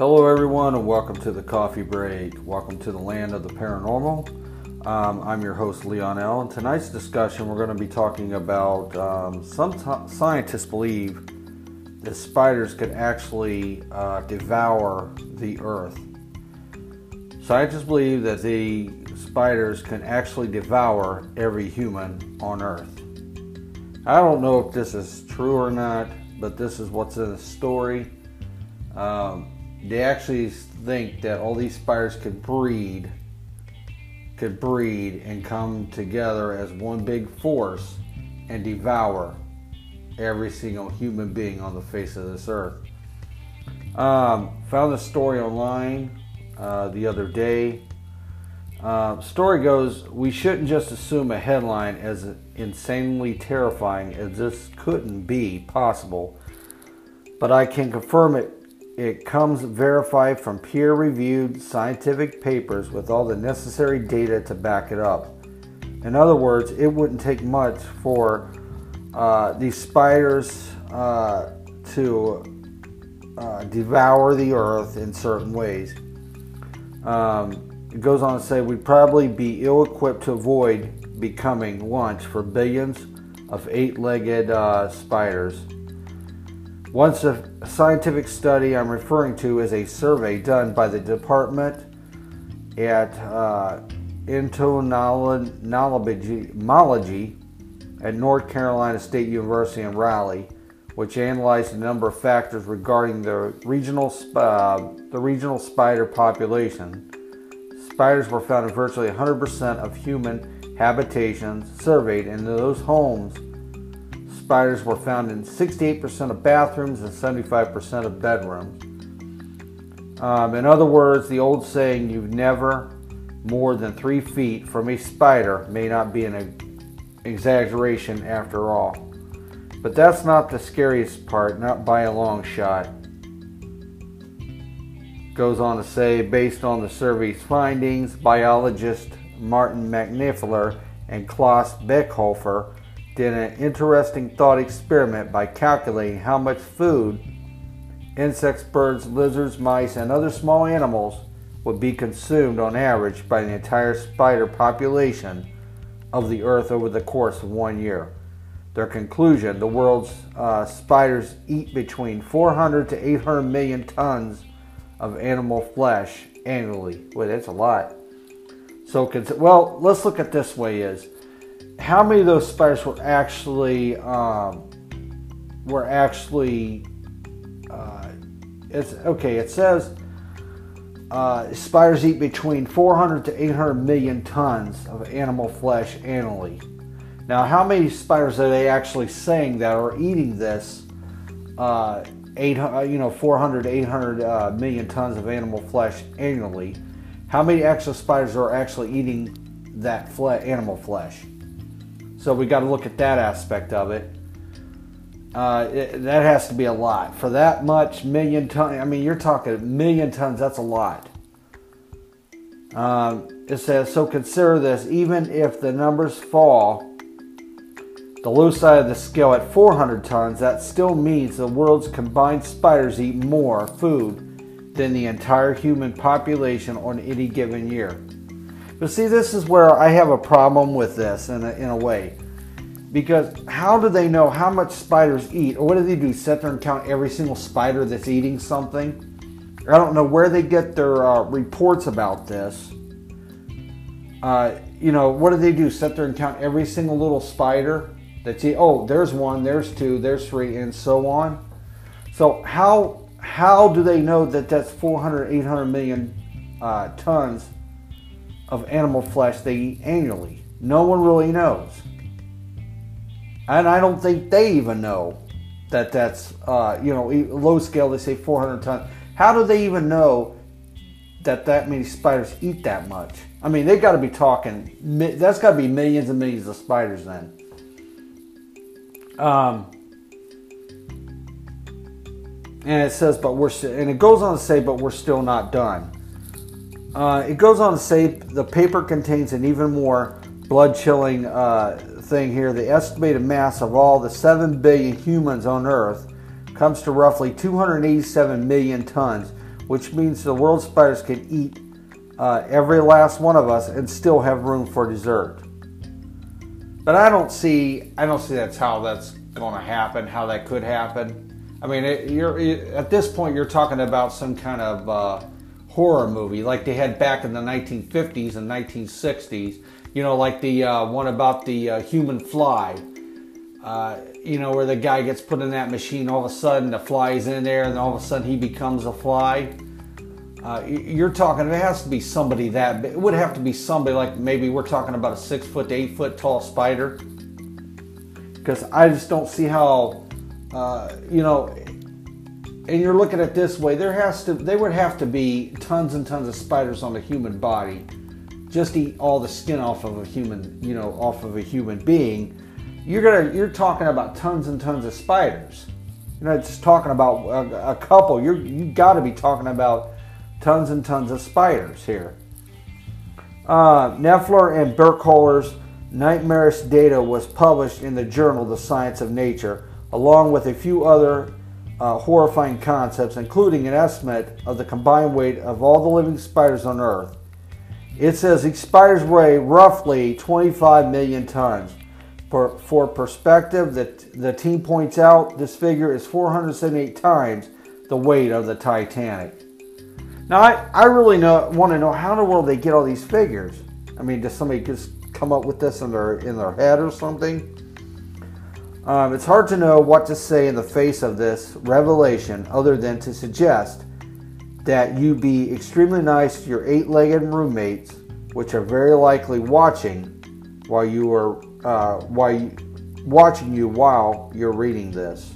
Hello, everyone, and welcome to the Coffee Break. Welcome to the land of the paranormal. Um, I'm your host, Leon L. In tonight's discussion, we're going to be talking about um, some t- scientists believe that spiders could actually uh, devour the earth. Scientists believe that the spiders can actually devour every human on earth. I don't know if this is true or not, but this is what's in the story. Um, they actually think that all these spiders could breed, could breed and come together as one big force and devour every single human being on the face of this earth. Um, found the story online uh, the other day. Uh, story goes, we shouldn't just assume a headline as insanely terrifying as this couldn't be possible, but I can confirm it it comes verified from peer reviewed scientific papers with all the necessary data to back it up. In other words, it wouldn't take much for uh, these spiders uh, to uh, devour the earth in certain ways. Um, it goes on to say we'd probably be ill equipped to avoid becoming lunch for billions of eight legged uh, spiders. Once a scientific study I'm referring to is a survey done by the department at uh, entomology at North Carolina State University in Raleigh, which analyzed a number of factors regarding the regional uh, the regional spider population. Spiders were found in virtually 100% of human habitations surveyed, and those homes spiders were found in 68% of bathrooms and 75% of bedrooms. Um, in other words, the old saying, you've never more than three feet from a spider, may not be an exaggeration after all. But that's not the scariest part, not by a long shot. Goes on to say, based on the survey's findings, biologist Martin McNiffler and Klaus Birkhofer did an interesting thought experiment by calculating how much food insects, birds, lizards, mice, and other small animals would be consumed on average by the entire spider population of the earth over the course of one year. Their conclusion the world's uh, spiders eat between 400 to 800 million tons of animal flesh annually. Wait, that's a lot. So, well, let's look at this way: is how many of those spiders were actually um, were actually uh, it's okay it says uh, spiders eat between 400 to 800 million tons of animal flesh annually. Now how many spiders are they actually saying that are eating this uh, 800 you know 400 to 800 uh, million tons of animal flesh annually? How many extra spiders are actually eating that fle- animal flesh so we got to look at that aspect of it. Uh, it. That has to be a lot for that much million ton. I mean, you're talking million tons. That's a lot. Um, it says so. Consider this: even if the numbers fall, the low side of the scale at 400 tons, that still means the world's combined spiders eat more food than the entire human population on any given year. But see, this is where I have a problem with this in a, in a way. Because how do they know how much spiders eat? Or what do they do? Sit there and count every single spider that's eating something? I don't know where they get their uh, reports about this. Uh, you know, what do they do? Sit there and count every single little spider that's eat. Oh, there's one, there's two, there's three, and so on. So how how do they know that that's 400, 800 million uh, tons of animal flesh they eat annually. No one really knows. And I don't think they even know that that's, uh, you know, low scale, they say 400 tons. How do they even know that that many spiders eat that much? I mean, they got to be talking, that's got to be millions and millions of spiders then. Um, and it says, but we're, and it goes on to say, but we're still not done. Uh, it goes on to say the paper contains an even more blood chilling uh, thing here. The estimated mass of all the 7 billion humans on Earth comes to roughly 287 million tons, which means the world's spiders can eat uh, every last one of us and still have room for dessert. But I don't see, I don't see that's how that's going to happen, how that could happen. I mean, it, you're it, at this point you're talking about some kind of uh, horror movie like they had back in the 1950s and 1960s. You know, like the uh, one about the uh, human fly. Uh, you know, where the guy gets put in that machine, all of a sudden the fly's in there, and all of a sudden he becomes a fly. Uh, you're talking, it has to be somebody that, it would have to be somebody like maybe we're talking about a six foot to eight foot tall spider. Because I just don't see how, uh, you know, and you're looking at this way, there has to, there would have to be tons and tons of spiders on the human body just eat all the skin off of a human, you know, off of a human being you're gonna you're talking about tons and tons of spiders. You're not just talking about a, a couple. You're you got to be talking about tons and tons of spiders here. Uh, Knepfler and Burkholder's nightmarish data was published in the journal The Science of Nature, along with a few other uh, horrifying concepts, including an estimate of the combined weight of all the living spiders on Earth. It says these spiders weigh roughly 25 million tons. For, for perspective, the, the team points out this figure is 478 times the weight of the Titanic. Now, I, I really know, want to know how in the world they get all these figures. I mean, does somebody just come up with this in their, in their head or something? Um, it's hard to know what to say in the face of this revelation other than to suggest that you be extremely nice to your eight legged roommates, which are very likely watching while you are uh, while you, watching you while you're reading this,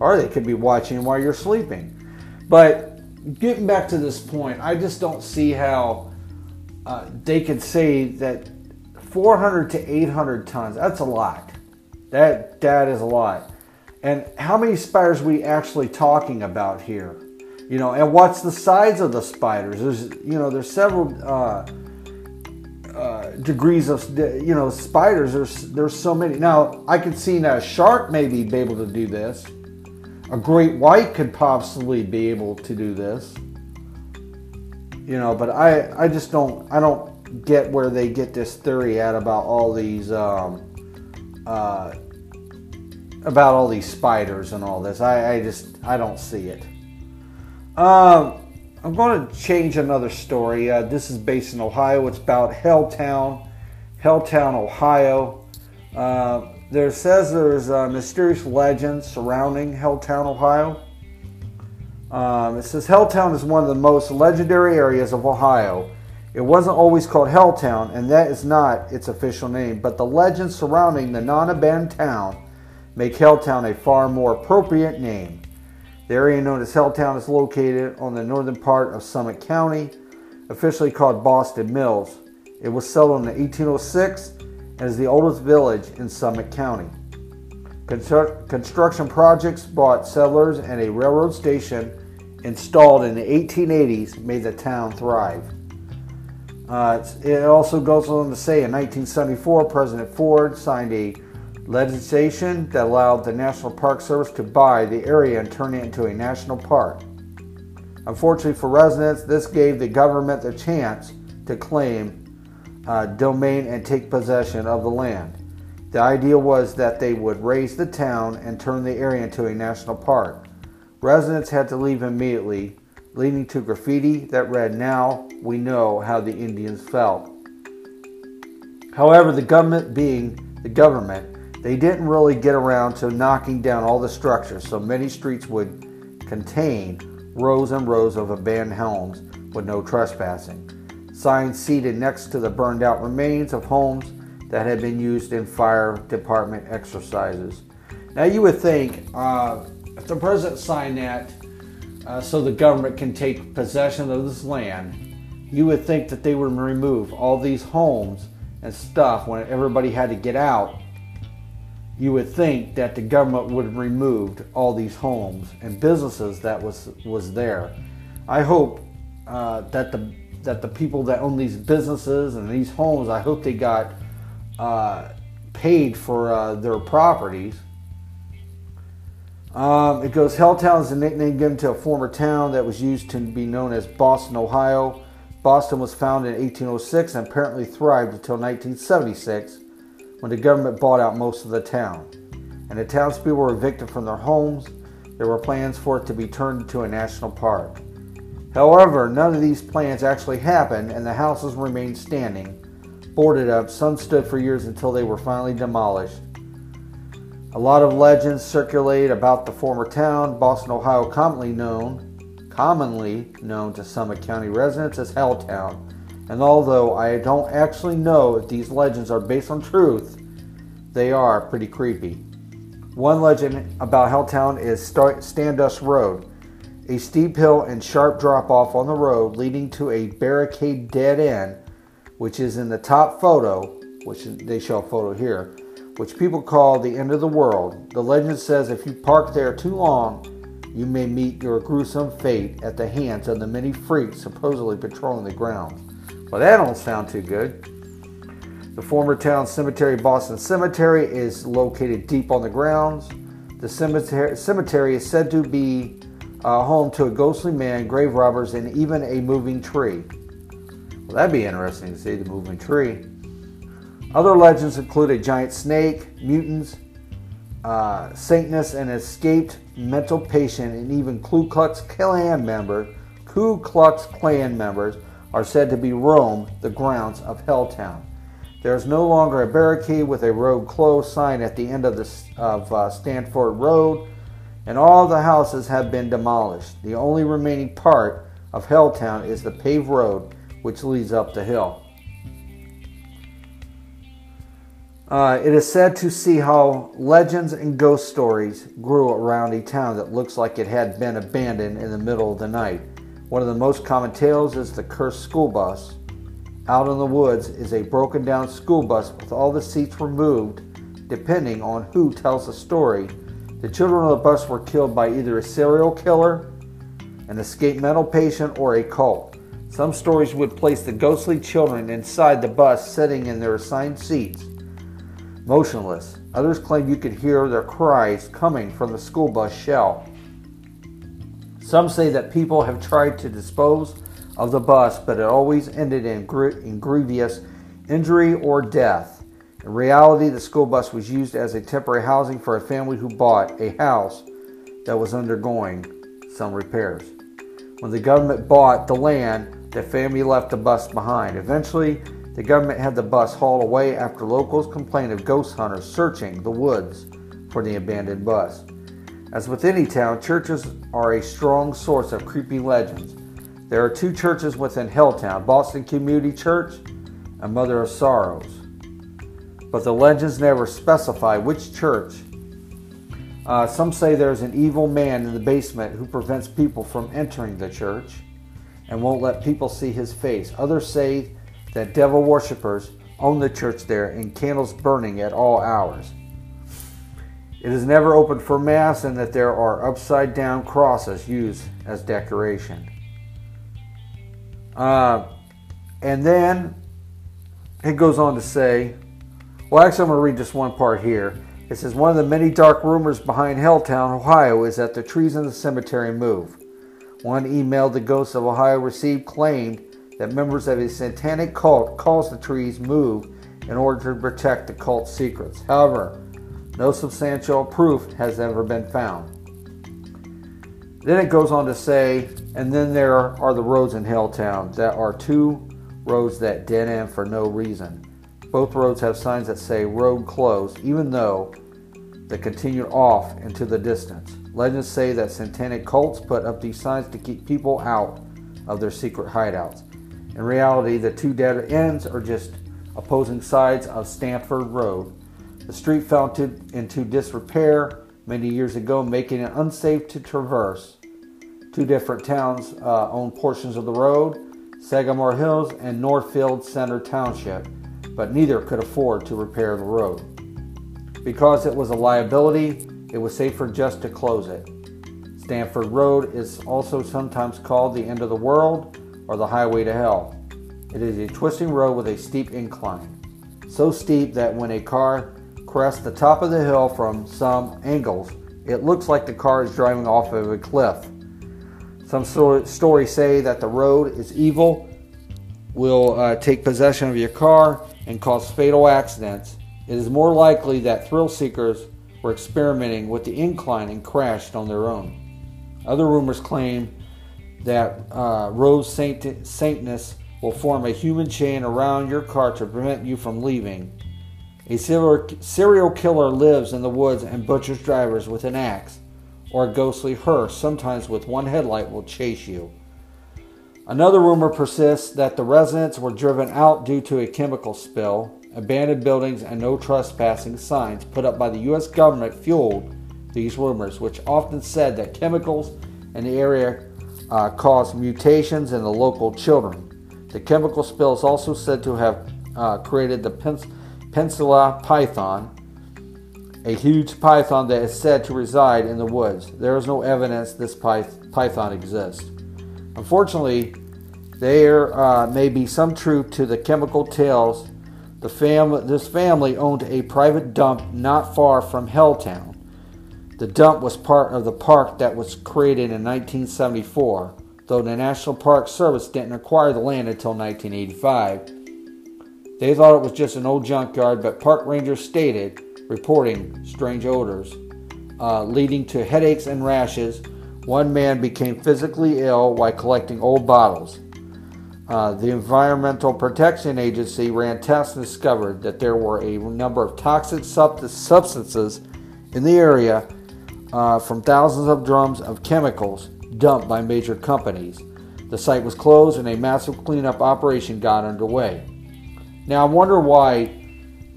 or they could be watching while you're sleeping. But getting back to this point, I just don't see how uh, they could say that 400 to 800 tons. That's a lot. That that is a lot. And how many spiders we actually talking about here? You know, and what's the size of the spiders? There's you know there's several. Uh, uh, degrees of you know spiders. There's there's so many. Now I could see a shark maybe be able to do this. A great white could possibly be able to do this. You know, but I I just don't I don't get where they get this theory at about all these um, uh, about all these spiders and all this. I, I just I don't see it. Um, I'm going to change another story. Uh, this is based in Ohio. It's about Helltown, Helltown, Ohio. Uh, there says there's a mysterious legend surrounding Helltown, Ohio. Um, it says Helltown is one of the most legendary areas of Ohio. It wasn't always called Helltown, and that is not its official name, but the legends surrounding the non abandoned town make Helltown a far more appropriate name. The area known as Helltown is located on the northern part of Summit County, officially called Boston Mills. It was settled in 1806 and is the oldest village in Summit County. Construction projects brought settlers and a railroad station installed in the 1880s made the town thrive. Uh, it also goes on to say in 1974, President Ford signed a legislation that allowed the National Park Service to buy the area and turn it into a national park. Unfortunately for residents, this gave the government the chance to claim uh, domain and take possession of the land. The idea was that they would raze the town and turn the area into a national park. Residents had to leave immediately, leading to graffiti that read, Now we know how the Indians felt. However, the government, being the government, they didn't really get around to knocking down all the structures, so many streets would contain rows and rows of abandoned homes with no trespassing. Signs seated next to the burned out remains of homes that had been used in fire department exercises. Now, you would think uh, if the president signed that uh, so the government can take possession of this land, you would think that they would remove all these homes and stuff when everybody had to get out you would think that the government would have removed all these homes and businesses that was was there. I hope uh, that the that the people that own these businesses and these homes, I hope they got uh, paid for uh, their properties. Um, it goes Helltown is a nickname given to a former town that was used to be known as Boston, Ohio. Boston was founded in 1806 and apparently thrived until 1976 when the government bought out most of the town. And the townspeople were evicted from their homes. There were plans for it to be turned into a national park. However, none of these plans actually happened, and the houses remained standing, boarded up. Some stood for years until they were finally demolished. A lot of legends circulate about the former town, Boston, Ohio, commonly known, commonly known to Summit County residents as Helltown. And although I don't actually know if these legends are based on truth, they are pretty creepy. One legend about Helltown is Stanford Road, a steep hill and sharp drop off on the road leading to a barricade dead end, which is in the top photo, which they show a photo here which people call the end of the world. The legend says if you park there too long, you may meet your gruesome fate at the hands of the many freaks supposedly patrolling the grounds. Well, that don't sound too good. The former town cemetery, Boston Cemetery, is located deep on the grounds. The cemetery, cemetery is said to be uh, home to a ghostly man, grave robbers, and even a moving tree. Well, that'd be interesting to see the moving tree. Other legends include a giant snake, mutants, uh, Satanists, an escaped mental patient, and even Ku Klux Klan member, Ku Klux Klan members are said to be roam, the grounds of Helltown. There is no longer a barricade with a road closed sign at the end of, the, of uh, Stanford Road, and all the houses have been demolished. The only remaining part of Helltown is the paved road which leads up the hill. Uh, it is said to see how legends and ghost stories grew around a town that looks like it had been abandoned in the middle of the night. One of the most common tales is the cursed school bus. Out in the woods is a broken down school bus with all the seats removed, depending on who tells the story. The children on the bus were killed by either a serial killer, an escaped mental patient, or a cult. Some stories would place the ghostly children inside the bus sitting in their assigned seats motionless. Others claim you could hear their cries coming from the school bus shell. Some say that people have tried to dispose of the bus, but it always ended in, gr- in grievous injury or death. In reality, the school bus was used as a temporary housing for a family who bought a house that was undergoing some repairs. When the government bought the land, the family left the bus behind. Eventually, the government had the bus hauled away after locals complained of ghost hunters searching the woods for the abandoned bus. As with any town, churches are a strong source of creepy legends. There are two churches within Helltown Boston Community Church and Mother of Sorrows. But the legends never specify which church. Uh, some say there's an evil man in the basement who prevents people from entering the church and won't let people see his face. Others say that devil worshippers own the church there and candles burning at all hours. It is never open for Mass and that there are upside down crosses used as decoration. Uh, and then it goes on to say, well, actually, I'm going to read just one part here. It says, One of the many dark rumors behind Helltown, Ohio, is that the trees in the cemetery move. One email the Ghosts of Ohio received claimed that members of a satanic cult cause the trees move in order to protect the cult's secrets. However, no substantial proof has ever been found. Then it goes on to say, and then there are the roads in Helltown that are two roads that dead end for no reason. Both roads have signs that say road closed, even though they continue off into the distance. Legends say that satanic cults put up these signs to keep people out of their secret hideouts. In reality, the two dead ends are just opposing sides of Stanford Road. The street fell into disrepair many years ago, making it unsafe to traverse. Two different towns uh, own portions of the road Sagamore Hills and Northfield Center Township, but neither could afford to repair the road. Because it was a liability, it was safer just to close it. Stanford Road is also sometimes called the end of the world or the highway to hell. It is a twisting road with a steep incline, so steep that when a car crests the top of the hill from some angles, It looks like the car is driving off of a cliff. Some stories say that the road is evil, will uh, take possession of your car, and cause fatal accidents. It is more likely that thrill seekers were experimenting with the incline and crashed on their own. Other rumors claim that uh, Rose Saint- Saintness will form a human chain around your car to prevent you from leaving. A serial killer lives in the woods and butchers drivers with an axe, or a ghostly hearse, sometimes with one headlight, will chase you. Another rumor persists that the residents were driven out due to a chemical spill. Abandoned buildings and no trespassing signs put up by the U.S. government fueled these rumors, which often said that chemicals in the area uh, caused mutations in the local children. The chemical spill is also said to have uh, created the pens- Pensila python, a huge python that is said to reside in the woods. There is no evidence this pyth- python exists. Unfortunately, there uh, may be some truth to the chemical tales. The fam- this family owned a private dump not far from Helltown. The dump was part of the park that was created in 1974, though the National Park Service didn't acquire the land until 1985. They thought it was just an old junkyard, but park rangers stated, reporting strange odors, uh, leading to headaches and rashes. One man became physically ill while collecting old bottles. Uh, the Environmental Protection Agency ran tests and discovered that there were a number of toxic substances in the area uh, from thousands of drums of chemicals dumped by major companies. The site was closed and a massive cleanup operation got underway. Now, I wonder why.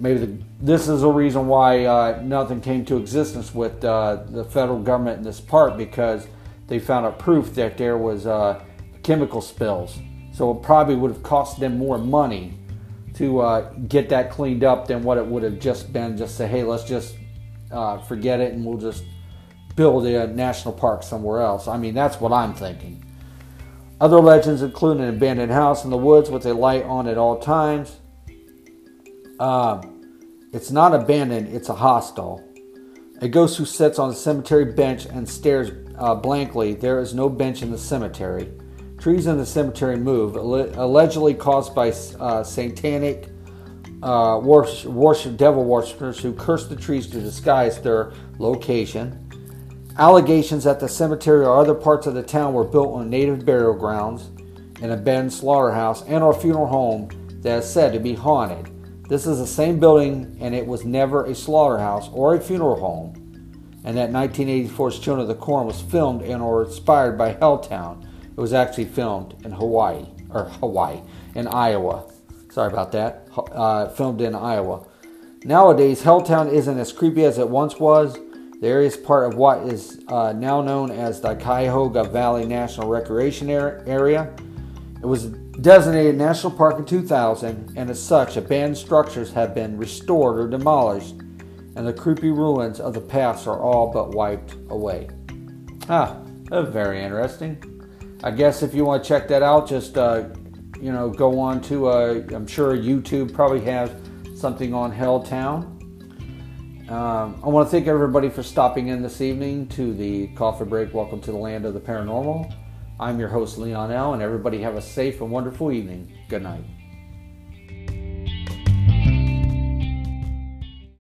Maybe the, this is a reason why uh, nothing came to existence with uh, the federal government in this part because they found a proof that there was uh, chemical spills. So it probably would have cost them more money to uh, get that cleaned up than what it would have just been. Just say, hey, let's just uh, forget it and we'll just build a national park somewhere else. I mean, that's what I'm thinking. Other legends include an abandoned house in the woods with a light on at all times. Um, it's not abandoned, it's a hostel. A ghost who sits on a cemetery bench and stares uh, blankly. There is no bench in the cemetery. Trees in the cemetery move, allegedly caused by uh, satanic uh, worship, worship, devil worshippers who curse the trees to disguise their location. Allegations that the cemetery or other parts of the town were built on native burial grounds, an abandoned slaughterhouse, and or funeral home that is said to be haunted. This is the same building, and it was never a slaughterhouse or a funeral home. And that 1984's Children of the Corn was filmed and or inspired by Helltown. It was actually filmed in Hawaii, or Hawaii, in Iowa. Sorry about that. Uh, filmed in Iowa. Nowadays, Helltown isn't as creepy as it once was. The area is part of what is uh, now known as the Cuyahoga Valley National Recreation Area. It was designated National Park in 2000, and as such, abandoned structures have been restored or demolished, and the creepy ruins of the past are all but wiped away. Ah, very interesting. I guess if you want to check that out, just uh, you know, go on to. Uh, I'm sure YouTube probably has something on Helltown. Um, I want to thank everybody for stopping in this evening to the coffee break. Welcome to the land of the paranormal. I'm your host, Leon L., and everybody have a safe and wonderful evening. Good night.